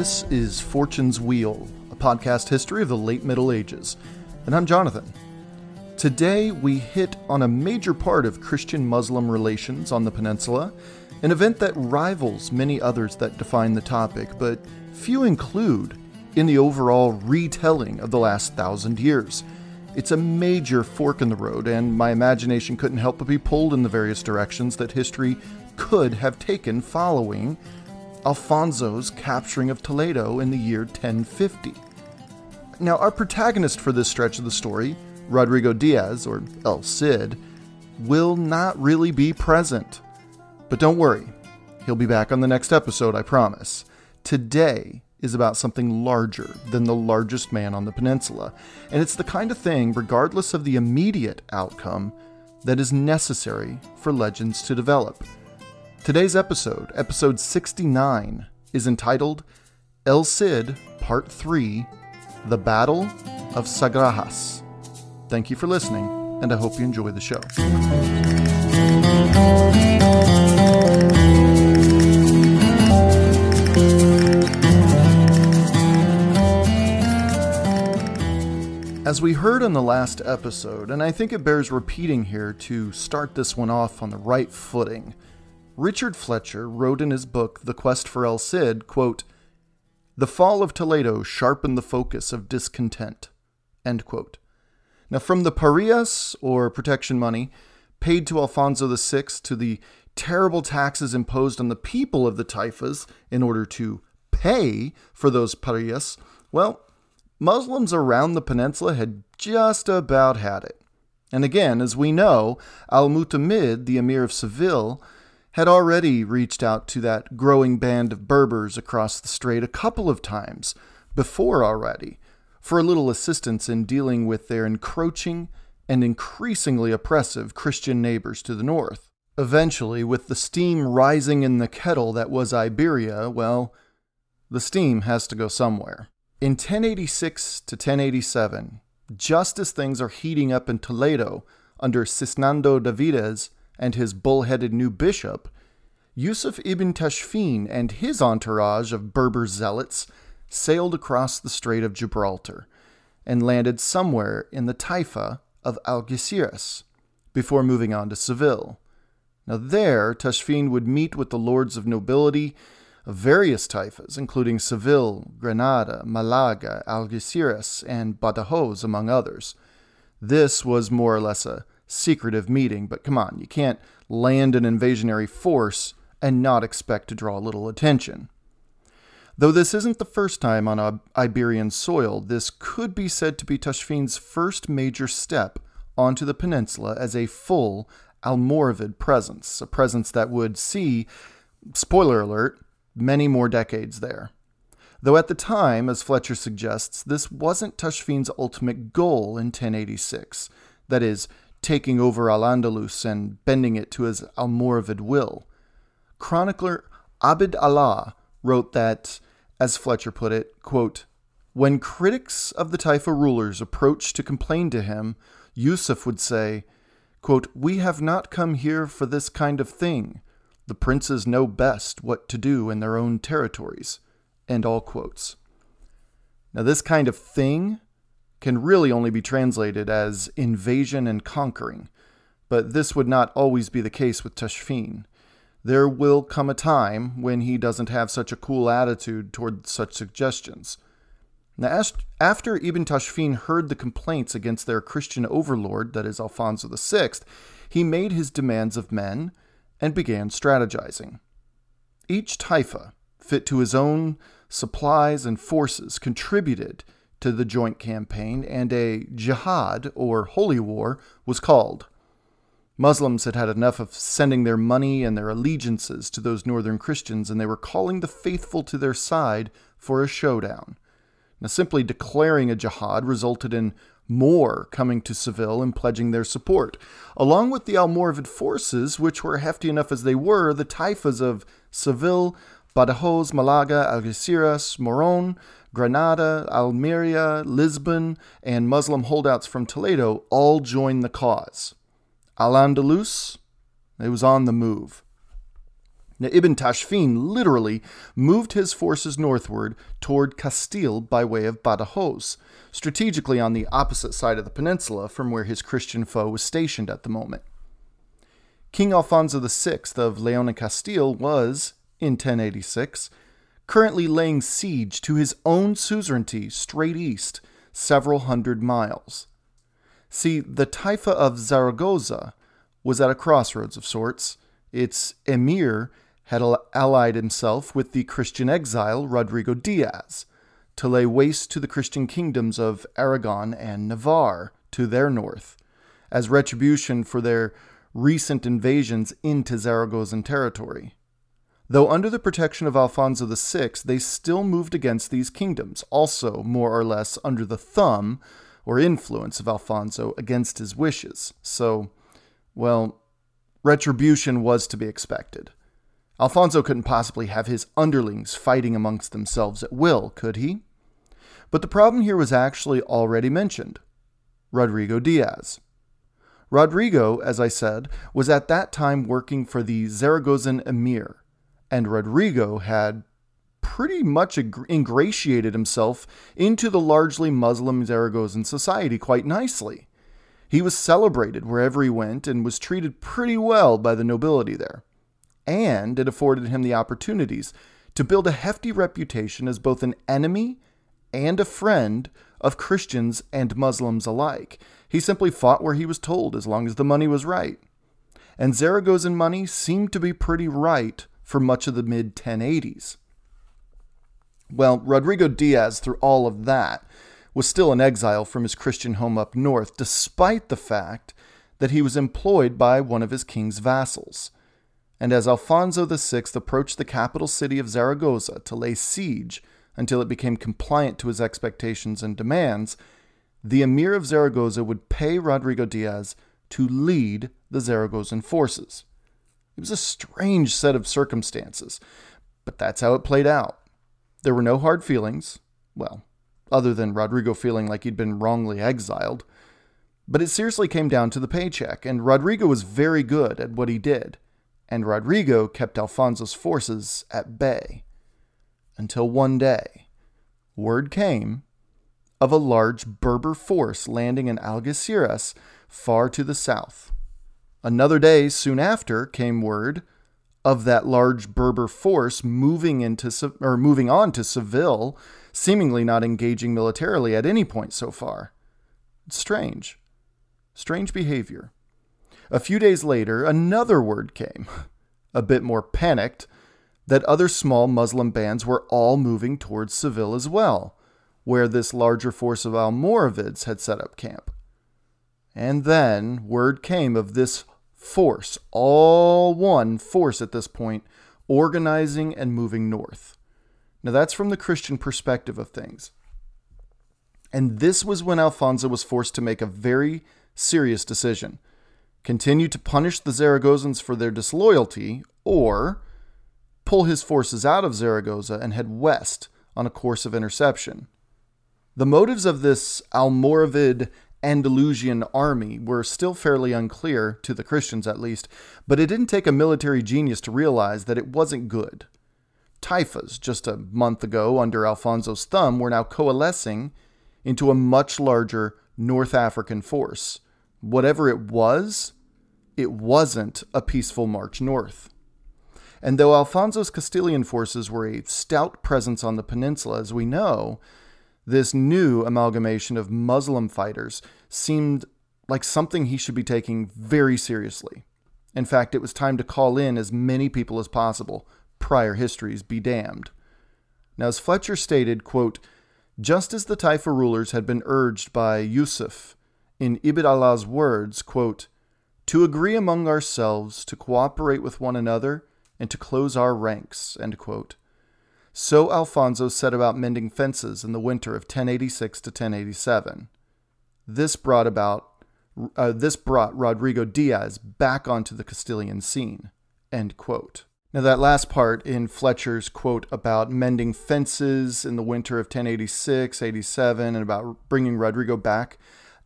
This is Fortune's Wheel, a podcast history of the late Middle Ages, and I'm Jonathan. Today, we hit on a major part of Christian Muslim relations on the peninsula, an event that rivals many others that define the topic, but few include in the overall retelling of the last thousand years. It's a major fork in the road, and my imagination couldn't help but be pulled in the various directions that history could have taken following Alfonso's capturing of Toledo in the year 1050. Now, our protagonist for this stretch of the story Rodrigo Diaz, or El Cid, will not really be present. But don't worry, he'll be back on the next episode, I promise. Today is about something larger than the largest man on the peninsula, and it's the kind of thing, regardless of the immediate outcome, that is necessary for legends to develop. Today's episode, episode 69, is entitled El Cid Part 3 The Battle of Sagrajas. Thank you for listening, and I hope you enjoy the show. As we heard in the last episode, and I think it bears repeating here to start this one off on the right footing, Richard Fletcher wrote in his book The Quest for El Cid, quote, The fall of Toledo sharpened the focus of discontent. Now, from the parias, or protection money, paid to Alfonso VI to the terrible taxes imposed on the people of the taifas in order to pay for those parias, well, Muslims around the peninsula had just about had it. And again, as we know, Al Mutamid, the Emir of Seville, had already reached out to that growing band of Berbers across the strait a couple of times before already for a little assistance in dealing with their encroaching and increasingly oppressive Christian neighbors to the north. Eventually, with the steam rising in the kettle that was Iberia, well, the steam has to go somewhere. In 1086 to 1087, just as things are heating up in Toledo under Sisnando Davides and his bull-headed new bishop, Yusuf ibn Tashfin and his entourage of Berber zealots sailed across the Strait of Gibraltar and landed somewhere in the Taifa of Algeciras before moving on to Seville. Now, there, Tashfin would meet with the lords of nobility of various taifas, including Seville, Granada, Malaga, Algeciras, and Badajoz, among others. This was more or less a secretive meeting, but come on, you can't land an invasionary force and not expect to draw a little attention. Though this isn't the first time on Iberian soil, this could be said to be Tashfin's first major step onto the peninsula as a full Almoravid presence, a presence that would see, spoiler alert, many more decades there. Though at the time, as Fletcher suggests, this wasn't Tashfin's ultimate goal in 1086, that is, taking over Al Andalus and bending it to his Almoravid will. Chronicler Abd Allah wrote that as Fletcher put it, quote, When critics of the Taifa rulers approached to complain to him, Yusuf would say, quote, We have not come here for this kind of thing. The princes know best what to do in their own territories. End all quotes. Now, this kind of thing can really only be translated as invasion and conquering, but this would not always be the case with Tashfin there will come a time when he doesn't have such a cool attitude toward such suggestions. Now, after Ibn Tashfin heard the complaints against their Christian overlord, that is Alfonso VI, he made his demands of men and began strategizing. Each taifa, fit to his own supplies and forces, contributed to the joint campaign, and a jihad, or holy war, was called. Muslims had had enough of sending their money and their allegiances to those northern Christians, and they were calling the faithful to their side for a showdown. Now, simply declaring a jihad resulted in more coming to Seville and pledging their support. Along with the Almoravid forces, which were hefty enough as they were, the taifas of Seville, Badajoz, Malaga, Algeciras, Moron, Granada, Almeria, Lisbon, and Muslim holdouts from Toledo all joined the cause. Al Andalus, it was on the move. Now, Ibn Tashfin literally moved his forces northward toward Castile by way of Badajoz, strategically on the opposite side of the peninsula from where his Christian foe was stationed at the moment. King Alfonso VI of Leon and Castile was, in 1086, currently laying siege to his own suzerainty straight east, several hundred miles. See, the Taifa of Zaragoza was at a crossroads of sorts. Its emir had allied himself with the Christian exile Rodrigo Diaz to lay waste to the Christian kingdoms of Aragon and Navarre to their north, as retribution for their recent invasions into Zaragozan territory. Though under the protection of Alfonso VI, they still moved against these kingdoms, also more or less under the thumb or influence of Alfonso against his wishes. So, well, retribution was to be expected. Alfonso couldn't possibly have his underlings fighting amongst themselves at will, could he? But the problem here was actually already mentioned Rodrigo Diaz. Rodrigo, as I said, was at that time working for the Zaragozan emir, and Rodrigo had pretty much ingratiated himself into the largely Muslim Zaragozan society quite nicely. He was celebrated wherever he went and was treated pretty well by the nobility there and it afforded him the opportunities to build a hefty reputation as both an enemy and a friend of Christians and Muslims alike. He simply fought where he was told as long as the money was right. And Zaragozan money seemed to be pretty right for much of the mid 1080s. Well, Rodrigo Diaz, through all of that, was still in exile from his Christian home up north, despite the fact that he was employed by one of his king's vassals and as Alfonso VI approached the capital city of Zaragoza to lay siege until it became compliant to his expectations and demands, the emir of Zaragoza would pay Rodrigo Diaz to lead the Zaragozan forces. It was a strange set of circumstances, but that's how it played out. There were no hard feelings, well, other than Rodrigo feeling like he'd been wrongly exiled. But it seriously came down to the paycheck, and Rodrigo was very good at what he did and Rodrigo kept Alfonso's forces at bay. Until one day, word came of a large Berber force landing in Algeciras far to the south. Another day soon after came word of that large Berber force moving into or moving on to Seville, seemingly not engaging militarily at any point so far. Strange. Strange behavior. A few days later, another word came, a bit more panicked, that other small Muslim bands were all moving towards Seville as well, where this larger force of Almoravids had set up camp. And then word came of this force, all one force at this point, organizing and moving north. Now that's from the Christian perspective of things. And this was when Alfonso was forced to make a very serious decision continue to punish the Zaragozans for their disloyalty, or pull his forces out of Zaragoza and head west on a course of interception. The motives of this Almoravid Andalusian army were still fairly unclear, to the Christians at least, but it didn't take a military genius to realize that it wasn't good. Taifas, just a month ago under Alfonso's thumb, were now coalescing into a much larger North African force whatever it was, it wasn't a peaceful march north. And though Alfonso's Castilian forces were a stout presence on the peninsula, as we know, this new amalgamation of Muslim fighters seemed like something he should be taking very seriously. In fact, it was time to call in as many people as possible. Prior histories be damned. Now, as Fletcher stated, quote, just as the Taifa rulers had been urged by Yusuf in Ibn Allah's words, quote, to agree among ourselves, to cooperate with one another, and to close our ranks. So Alfonso set about mending fences in the winter of 1086 to 1087. This brought about uh, this brought Rodrigo Diaz back onto the Castilian scene. End quote. Now, that last part in Fletcher's quote about mending fences in the winter of 1086, 87, and about bringing Rodrigo back,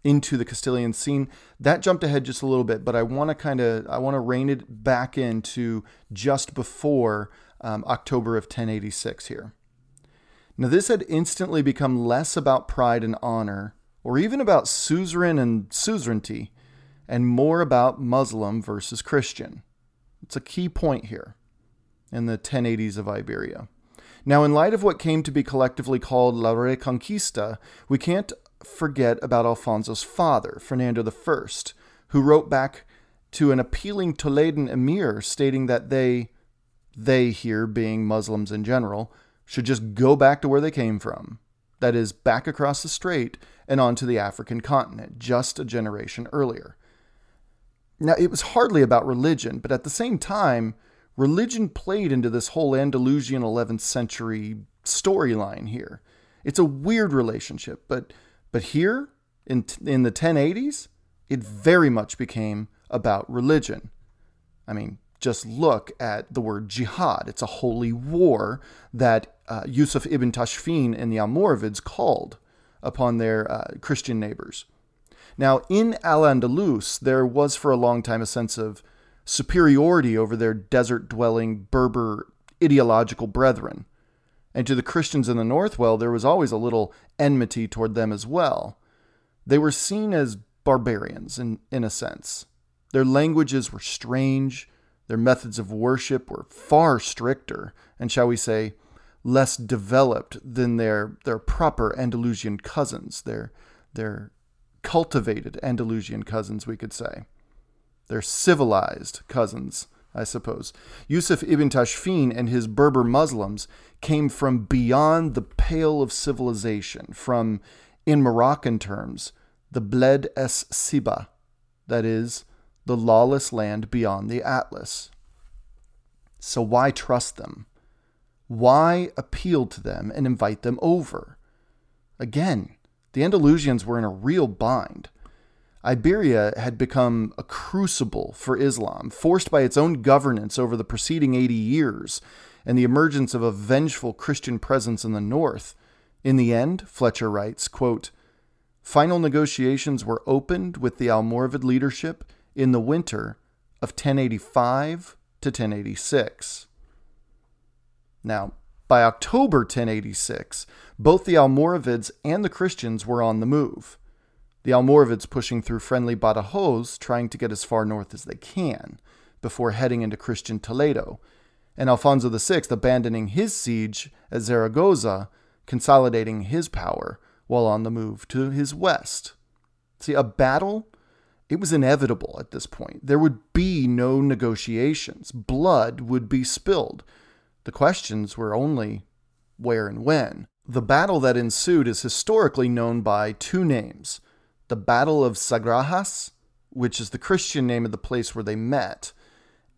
into the Castilian scene. That jumped ahead just a little bit, but I want to kind of I want to rein it back into just before um, October of 1086 here. Now, this had instantly become less about pride and honor, or even about suzerain and suzerainty, and more about Muslim versus Christian. It's a key point here in the 1080s of Iberia. Now, in light of what came to be collectively called La Reconquista, we can't forget about Alfonso's father, Fernando I, who wrote back to an appealing Toledan emir stating that they, they here being Muslims in general, should just go back to where they came from. That is, back across the strait and onto the African continent, just a generation earlier. Now, it was hardly about religion, but at the same time, religion played into this whole Andalusian 11th century storyline here. It's a weird relationship, but but here in in the 1080s, it very much became about religion. I mean, just look at the word jihad. It's a holy war that uh, Yusuf ibn Tashfin and the Almoravids called upon their uh, Christian neighbors. Now, in Al Andalus, there was for a long time a sense of superiority over their desert dwelling Berber ideological brethren. And to the Christians in the north, well, there was always a little enmity toward them as well. They were seen as barbarians in, in a sense. Their languages were strange, their methods of worship were far stricter, and shall we say, less developed than their, their proper Andalusian cousins, their, their cultivated Andalusian cousins, we could say. Their civilized cousins, I suppose. Yusuf ibn Tashfin and his Berber Muslims came from beyond the pale of civilization, from, in Moroccan terms, the Bled es Siba, that is, the lawless land beyond the Atlas. So why trust them? Why appeal to them and invite them over? Again, the Andalusians were in a real bind. Iberia had become a crucible for Islam, forced by its own governance over the preceding 80 years and the emergence of a vengeful Christian presence in the north. In the end, Fletcher writes, quote, Final negotiations were opened with the Almoravid leadership in the winter of 1085 to 1086. Now, by October 1086, both the Almoravids and the Christians were on the move. The Almoravids pushing through friendly Badajoz, trying to get as far north as they can, before heading into Christian Toledo, and Alfonso VI abandoning his siege at Zaragoza, consolidating his power while on the move to his west. See, a battle it was inevitable at this point. There would be no negotiations. Blood would be spilled. The questions were only where and when. The battle that ensued is historically known by two names the Battle of Sagrajas, which is the Christian name of the place where they met,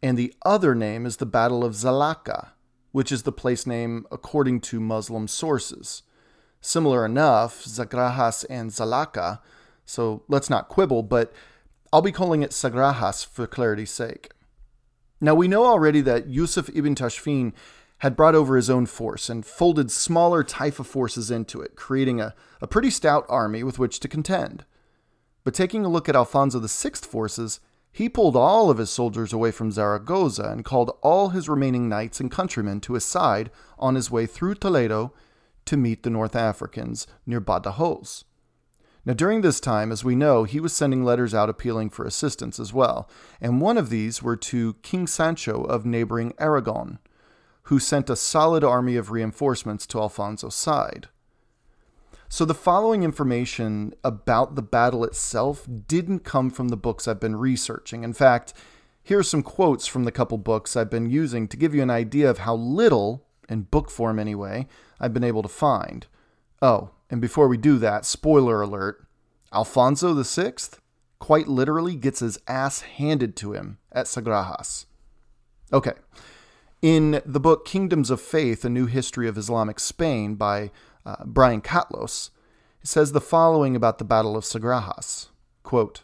and the other name is the Battle of Zalaca, which is the place name according to Muslim sources. Similar enough, Sagrajas and Zalaca, so let's not quibble, but I'll be calling it Sagrajas for clarity's sake. Now, we know already that Yusuf ibn Tashfin had brought over his own force and folded smaller Taifa forces into it, creating a, a pretty stout army with which to contend. But taking a look at Alfonso VI's forces, he pulled all of his soldiers away from Zaragoza and called all his remaining knights and countrymen to his side on his way through Toledo to meet the North Africans near Badajoz. Now, during this time, as we know, he was sending letters out appealing for assistance as well, and one of these were to King Sancho of neighboring Aragon, who sent a solid army of reinforcements to Alfonso's side. So, the following information about the battle itself didn't come from the books I've been researching. In fact, here are some quotes from the couple books I've been using to give you an idea of how little, in book form anyway, I've been able to find. Oh, and before we do that, spoiler alert Alfonso VI quite literally gets his ass handed to him at Sagrajas. Okay. In the book Kingdoms of Faith A New History of Islamic Spain by uh, Brian Catlos, it says the following about the Battle of Sagrajas Quote,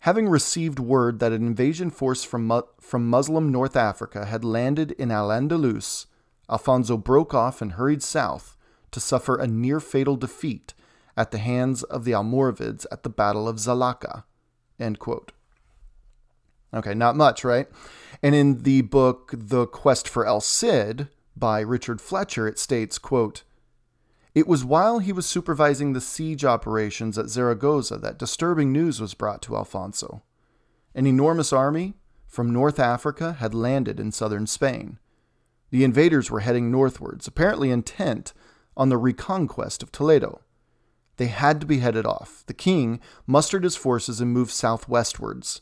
Having received word that an invasion force from, mu- from Muslim North Africa had landed in Al Andalus, Alfonso broke off and hurried south to suffer a near fatal defeat at the hands of the Almoravids at the Battle of quote. Okay, not much, right? And in the book The Quest for El Cid by Richard Fletcher, it states, quote, It was while he was supervising the siege operations at Zaragoza that disturbing news was brought to Alfonso. An enormous army from North Africa had landed in southern Spain. The invaders were heading northwards, apparently intent on the reconquest of Toledo. They had to be headed off. The king mustered his forces and moved southwestwards.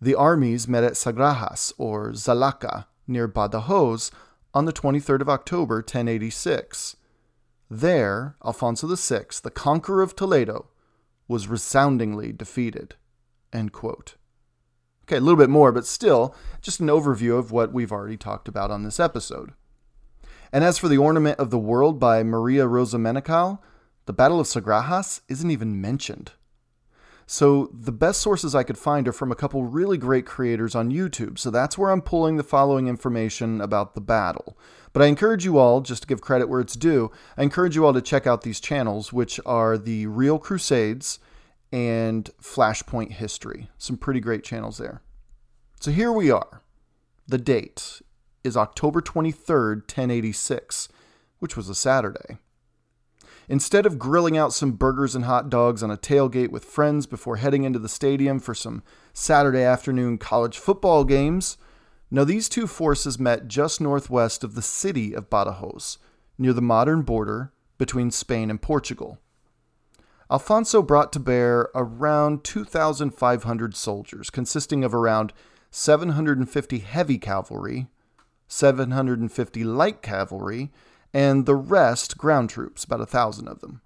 The armies met at Sagrajas, or Zalaca, near Badajoz, on the 23rd of October, 1086. There, Alfonso VI, the conqueror of Toledo, was resoundingly defeated. Okay, a little bit more, but still, just an overview of what we've already talked about on this episode. And as for the ornament of the world by Maria Rosa Menocal, the Battle of Sagrajas isn't even mentioned. So the best sources I could find are from a couple really great creators on YouTube. So that's where I'm pulling the following information about the battle. But I encourage you all, just to give credit where it's due, I encourage you all to check out these channels, which are the Real Crusades and Flashpoint History. Some pretty great channels there. So here we are. The date is October 23rd, 1086, which was a Saturday. Instead of grilling out some burgers and hot dogs on a tailgate with friends before heading into the stadium for some Saturday afternoon college football games, now these two forces met just northwest of the city of Badajoz, near the modern border between Spain and Portugal. Alfonso brought to bear around 2,500 soldiers, consisting of around 750 heavy cavalry, 750 light cavalry, and the rest ground troops, about a thousand of them.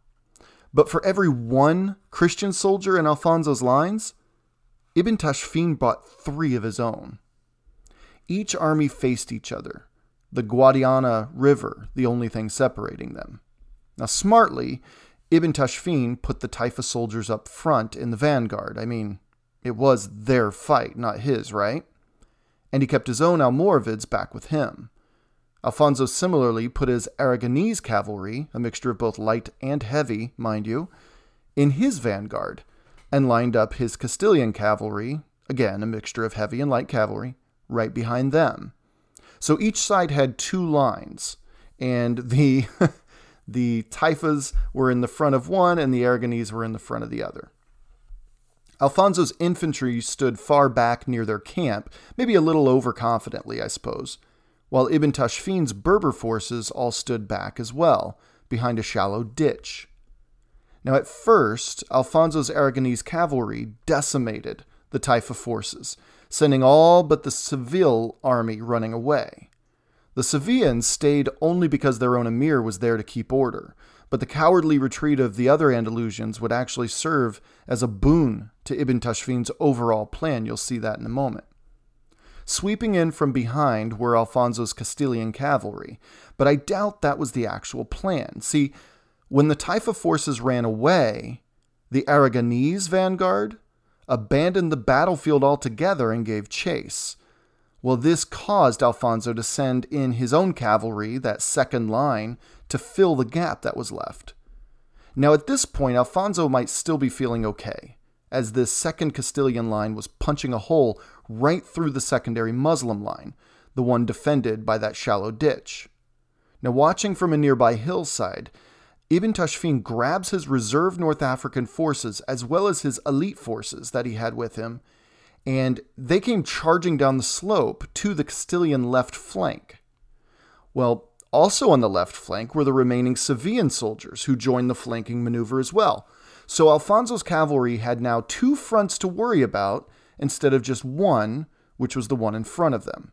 But for every one Christian soldier in Alfonso's lines, Ibn Tashfin brought three of his own. Each army faced each other, the Guadiana River the only thing separating them. Now, smartly, Ibn Tashfin put the Taifa soldiers up front in the vanguard. I mean, it was their fight, not his, right? And he kept his own Almoravids back with him. Alfonso similarly put his Aragonese cavalry, a mixture of both light and heavy, mind you, in his vanguard, and lined up his Castilian cavalry, again a mixture of heavy and light cavalry, right behind them. So each side had two lines, and the the Taifas were in the front of one and the Aragonese were in the front of the other. Alfonso's infantry stood far back near their camp, maybe a little overconfidently, I suppose while Ibn Tashfin's Berber forces all stood back as well, behind a shallow ditch. Now, at first, Alfonso's Aragonese cavalry decimated the Taifa forces, sending all but the Seville army running away. The Sevillans stayed only because their own emir was there to keep order, but the cowardly retreat of the other Andalusians would actually serve as a boon to Ibn Tashfin's overall plan. You'll see that in a moment. Sweeping in from behind were Alfonso's Castilian cavalry, but I doubt that was the actual plan. See, when the Taifa forces ran away, the Aragonese vanguard abandoned the battlefield altogether and gave chase. Well, this caused Alfonso to send in his own cavalry, that second line, to fill the gap that was left. Now, at this point, Alfonso might still be feeling okay, as this second Castilian line was punching a hole right through the secondary Muslim line, the one defended by that shallow ditch. Now, watching from a nearby hillside, Ibn Tashfin grabs his reserve North African forces as well as his elite forces that he had with him, and they came charging down the slope to the Castilian left flank. Well, also on the left flank were the remaining Sevillan soldiers who joined the flanking maneuver as well. So Alfonso's cavalry had now two fronts to worry about instead of just one, which was the one in front of them.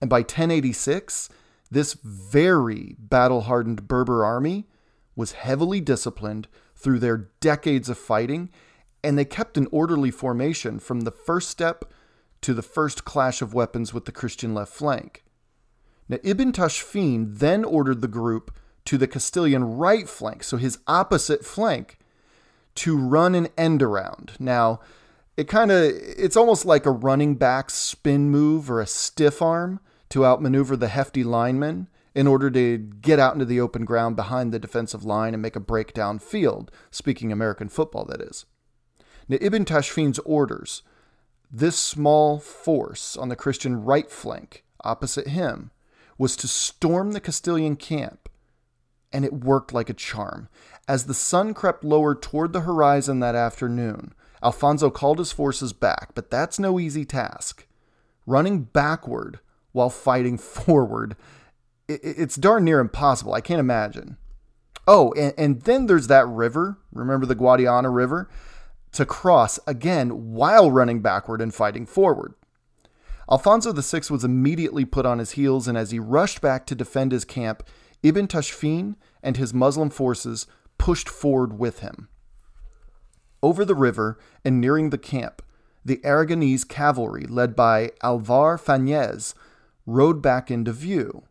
And by 1086, this very battle hardened Berber army was heavily disciplined through their decades of fighting, and they kept an orderly formation from the first step to the first clash of weapons with the Christian left flank. Now, Ibn Tashfin then ordered the group to the Castilian right flank, so his opposite flank, to run an end around. Now, it kind of it's almost like a running back spin move or a stiff arm to outmaneuver the hefty linemen in order to get out into the open ground behind the defensive line and make a breakdown field, speaking American football, that is. Now, Ibn Tashfin's orders, this small force on the Christian right flank opposite him, was to storm the Castilian camp, and it worked like a charm. As the sun crept lower toward the horizon that afternoon, Alfonso called his forces back, but that's no easy task. Running backward while fighting forward, it's darn near impossible. I can't imagine. Oh, and, and then there's that river. Remember the Guadiana River? To cross again while running backward and fighting forward. Alfonso VI was immediately put on his heels, and as he rushed back to defend his camp, Ibn Tashfin and his Muslim forces pushed forward with him. Over the river and nearing the camp, the Aragonese cavalry, led by Alvar Fanez, rode back into view.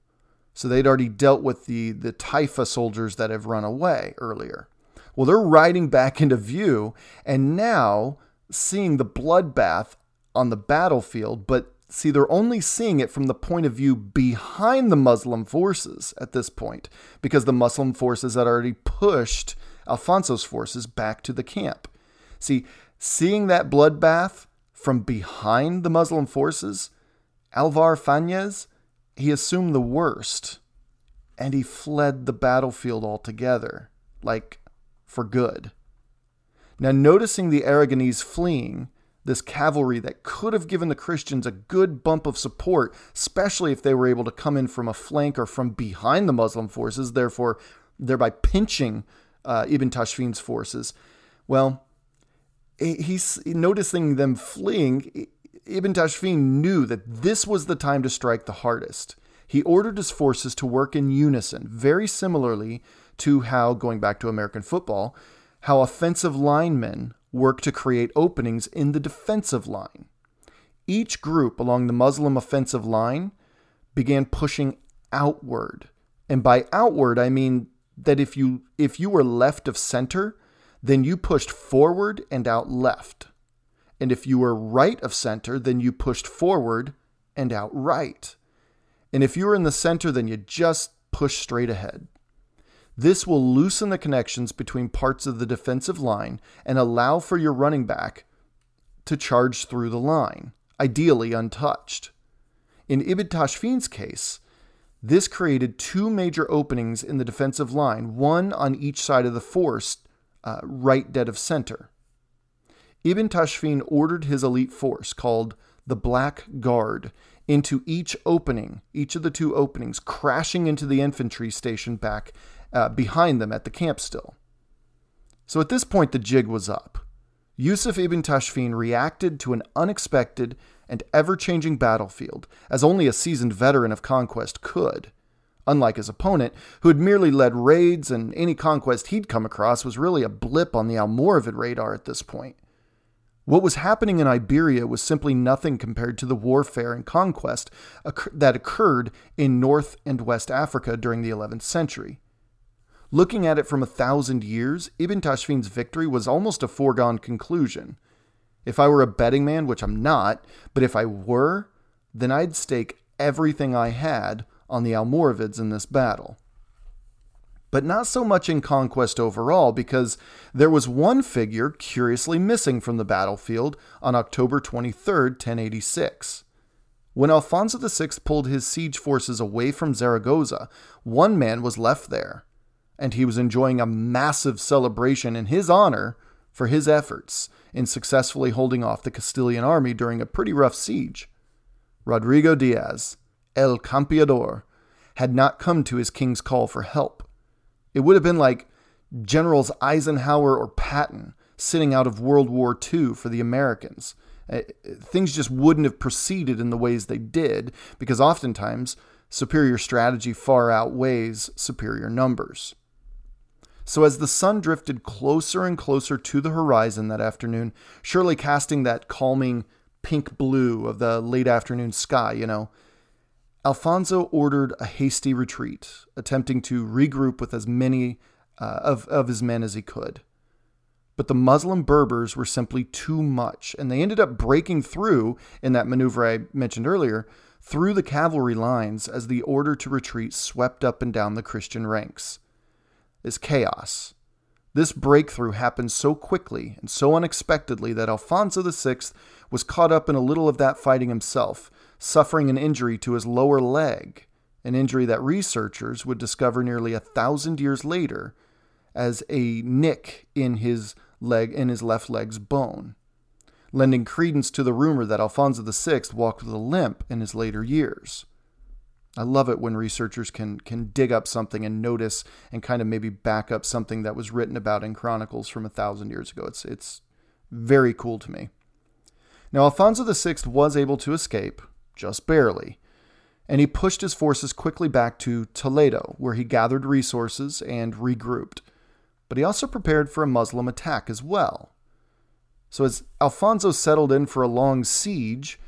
So they'd already dealt with the, the Taifa soldiers that have run away earlier. Well, they're riding back into view and now seeing the bloodbath on the battlefield, but see, they're only seeing it from the point of view behind the Muslim forces at this point, because the Muslim forces had already pushed Alfonso's forces back to the camp. See, seeing that bloodbath from behind the Muslim forces, Alvar Fanez, he assumed the worst and he fled the battlefield altogether, like for good. Now, noticing the Aragonese fleeing, this cavalry that could have given the Christians a good bump of support, especially if they were able to come in from a flank or from behind the Muslim forces, therefore, thereby pinching uh, Ibn Tashfin's forces. Well, he's noticing them fleeing. Ibn Tashfin knew that this was the time to strike the hardest. He ordered his forces to work in unison, very similarly to how, going back to American football, how offensive linemen work to create openings in the defensive line. Each group along the Muslim offensive line began pushing outward. And by outward, I mean that if you if you were left of center, then you pushed forward and out left. And if you were right of center, then you pushed forward and out right. And if you were in the center, then you just push straight ahead. This will loosen the connections between parts of the defensive line and allow for your running back to charge through the line, ideally untouched. In Ibn Tashfin's case, this created two major openings in the defensive line, one on each side of the force uh, right dead of center. Ibn Tashfin ordered his elite force, called the Black Guard, into each opening, each of the two openings, crashing into the infantry station back uh, behind them at the camp still. So at this point, the jig was up. Yusuf ibn Tashfin reacted to an unexpected and ever changing battlefield, as only a seasoned veteran of conquest could. Unlike his opponent, who had merely led raids and any conquest he'd come across was really a blip on the Almoravid radar at this point. What was happening in Iberia was simply nothing compared to the warfare and conquest that occurred in North and West Africa during the 11th century. Looking at it from a thousand years, Ibn Tashfin's victory was almost a foregone conclusion. If I were a betting man, which I'm not, but if I were, then I'd stake everything I had on the Almoravids in this battle. But not so much in conquest overall, because there was one figure curiously missing from the battlefield on October 23, 1086. When Alfonso VI pulled his siege forces away from Zaragoza, one man was left there, and he was enjoying a massive celebration in his honor for his efforts in successfully holding off the Castilian army during a pretty rough siege. Rodrigo Diaz, El Campeador, had not come to his king's call for help. It would have been like Generals Eisenhower or Patton sitting out of World War II for the Americans. Uh, things just wouldn't have proceeded in the ways they did because oftentimes superior strategy far outweighs superior numbers. So, as the sun drifted closer and closer to the horizon that afternoon, surely casting that calming pink blue of the late afternoon sky, you know, Alfonso ordered a hasty retreat, attempting to regroup with as many uh, of, of his men as he could. But the Muslim Berbers were simply too much, and they ended up breaking through in that maneuver I mentioned earlier through the cavalry lines as the order to retreat swept up and down the Christian ranks. Is chaos. This breakthrough happened so quickly and so unexpectedly that Alfonso VI was caught up in a little of that fighting himself, suffering an injury to his lower leg, an injury that researchers would discover nearly a thousand years later as a nick in his leg in his left leg's bone, lending credence to the rumor that Alfonso VI walked with a limp in his later years. I love it when researchers can can dig up something and notice and kind of maybe back up something that was written about in chronicles from a thousand years ago. It's it's very cool to me. Now Alfonso VI was able to escape, just barely, and he pushed his forces quickly back to Toledo, where he gathered resources and regrouped. But he also prepared for a Muslim attack as well. So as Alfonso settled in for a long siege,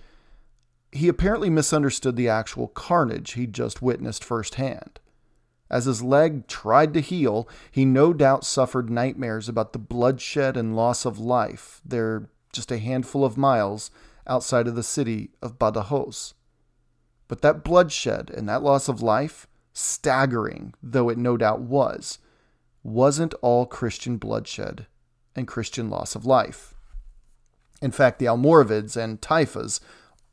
he apparently misunderstood the actual carnage he'd just witnessed firsthand. As his leg tried to heal, he no doubt suffered nightmares about the bloodshed and loss of life there just a handful of miles outside of the city of Badajoz. But that bloodshed and that loss of life, staggering though it no doubt was, wasn't all Christian bloodshed and Christian loss of life. In fact, the Almoravids and Taifas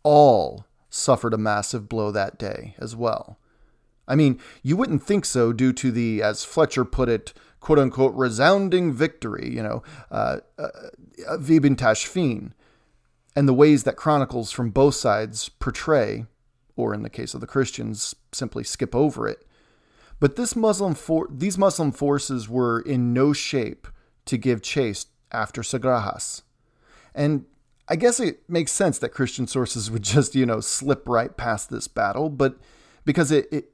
all suffered a massive blow that day as well. I mean, you wouldn't think so due to the, as Fletcher put it, quote unquote, resounding victory, you know, uh, uh, Tashfin, and the ways that chronicles from both sides portray, or in the case of the Christians, simply skip over it. But this Muslim for- these Muslim forces were in no shape to give chase after Sagrajas. And I guess it makes sense that Christian sources would just, you know, slip right past this battle, but because it, it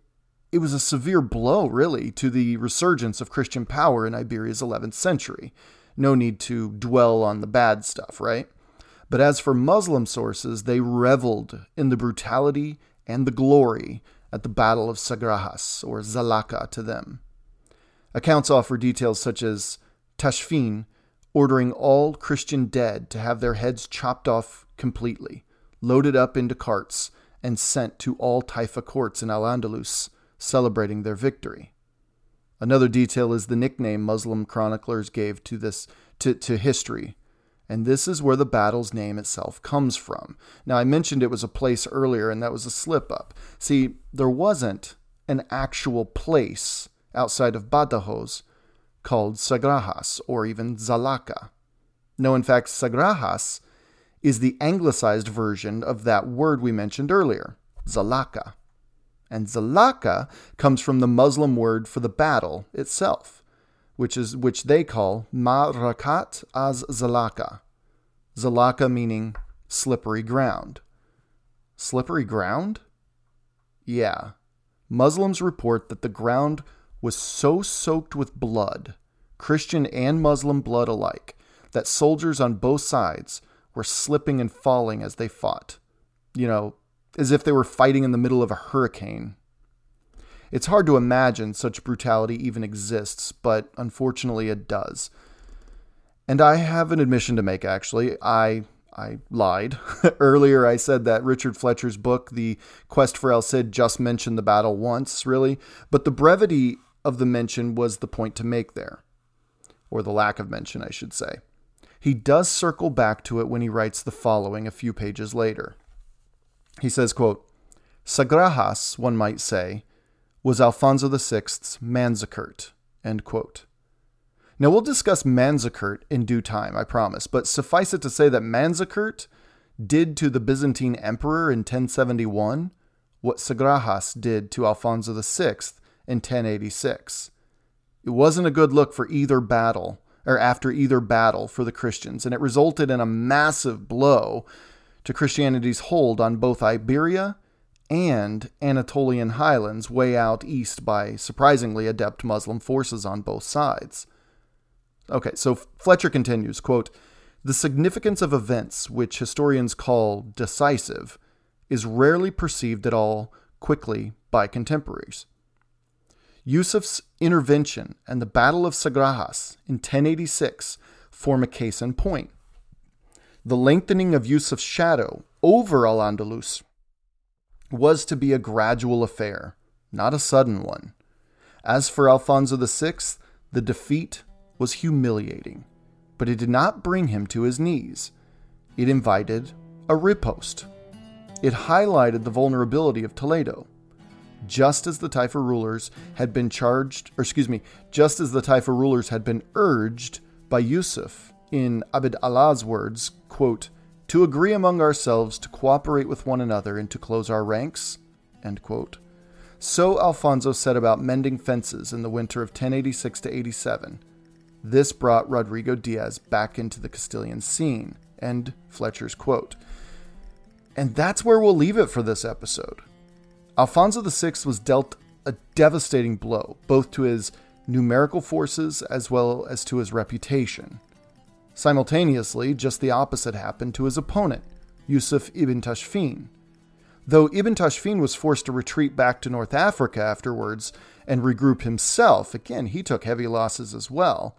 it was a severe blow, really, to the resurgence of Christian power in Iberia's 11th century. No need to dwell on the bad stuff, right? But as for Muslim sources, they reveled in the brutality and the glory at the Battle of Sagrajas, or Zalaka to them. Accounts offer details such as Tashfin ordering all Christian dead to have their heads chopped off completely, loaded up into carts, and sent to all Taifa courts in Al Andalus, celebrating their victory. Another detail is the nickname Muslim chroniclers gave to this to, to history, and this is where the battle's name itself comes from. Now I mentioned it was a place earlier, and that was a slip up. See, there wasn't an actual place outside of Badajoz called Sagrajas or even Zalaka. No, in fact, Sagrajas is the anglicized version of that word we mentioned earlier, Zalaka. And Zalaka comes from the Muslim word for the battle itself, which is which they call Ma'rakat az Zalaka. Zalaka meaning slippery ground. Slippery ground? Yeah. Muslims report that the ground was so soaked with blood, Christian and Muslim blood alike, that soldiers on both sides were slipping and falling as they fought. You know, as if they were fighting in the middle of a hurricane. It's hard to imagine such brutality even exists, but unfortunately it does. And I have an admission to make actually. I I lied. Earlier, I said that Richard Fletcher's book, The Quest for El Cid, just mentioned the battle once, really, but the brevity of the mention was the point to make there, or the lack of mention, I should say. He does circle back to it when he writes the following a few pages later. He says, quote, Sagrajas, one might say, was Alfonso VI's Manzikert, end quote. Now, we'll discuss Manzikert in due time, I promise, but suffice it to say that Manzikert did to the Byzantine emperor in 1071 what Sagrajas did to Alfonso VI in 1086. It wasn't a good look for either battle, or after either battle for the Christians, and it resulted in a massive blow to Christianity's hold on both Iberia and Anatolian highlands way out east by surprisingly adept Muslim forces on both sides. Okay, so Fletcher continues, quote, "The significance of events which historians call decisive is rarely perceived at all quickly by contemporaries. Yusuf's intervention and the Battle of Sagrajas in 1086 form a case in point. The lengthening of Yusuf's shadow over Al Andalus was to be a gradual affair, not a sudden one. As for Alfonso VI, the defeat was humiliating, but it did not bring him to his knees. It invited a riposte. It highlighted the vulnerability of Toledo. Just as the Taifa rulers had been charged, or excuse me, just as the Taifa rulers had been urged by Yusuf in Abd Allah's words, quote, to agree among ourselves to cooperate with one another and to close our ranks, end quote. so Alfonso set about mending fences in the winter of 1086 to 87. This brought Rodrigo Diaz back into the Castilian scene. End Fletcher's quote. And that's where we'll leave it for this episode. Alfonso VI was dealt a devastating blow, both to his numerical forces as well as to his reputation. Simultaneously, just the opposite happened to his opponent, Yusuf ibn Tashfin. Though Ibn Tashfin was forced to retreat back to North Africa afterwards and regroup himself, again, he took heavy losses as well.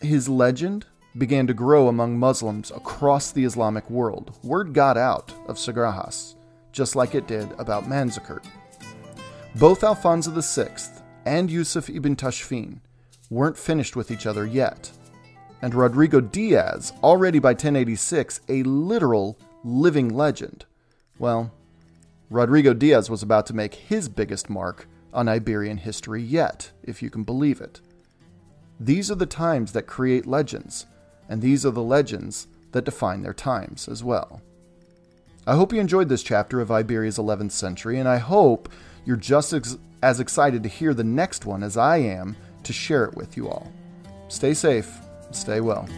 His legend began to grow among Muslims across the Islamic world. Word got out of Sagrajas, just like it did about Manzikert. Both Alfonso VI and Yusuf ibn Tashfin weren't finished with each other yet and Rodrigo Diaz, already by 1086 a literal living legend. Well, Rodrigo Diaz was about to make his biggest mark on Iberian history yet, if you can believe it. These are the times that create legends, and these are the legends that define their times as well. I hope you enjoyed this chapter of Iberia's 11th century, and I hope you're just ex- as excited to hear the next one as I am to share it with you all. Stay safe Stay well.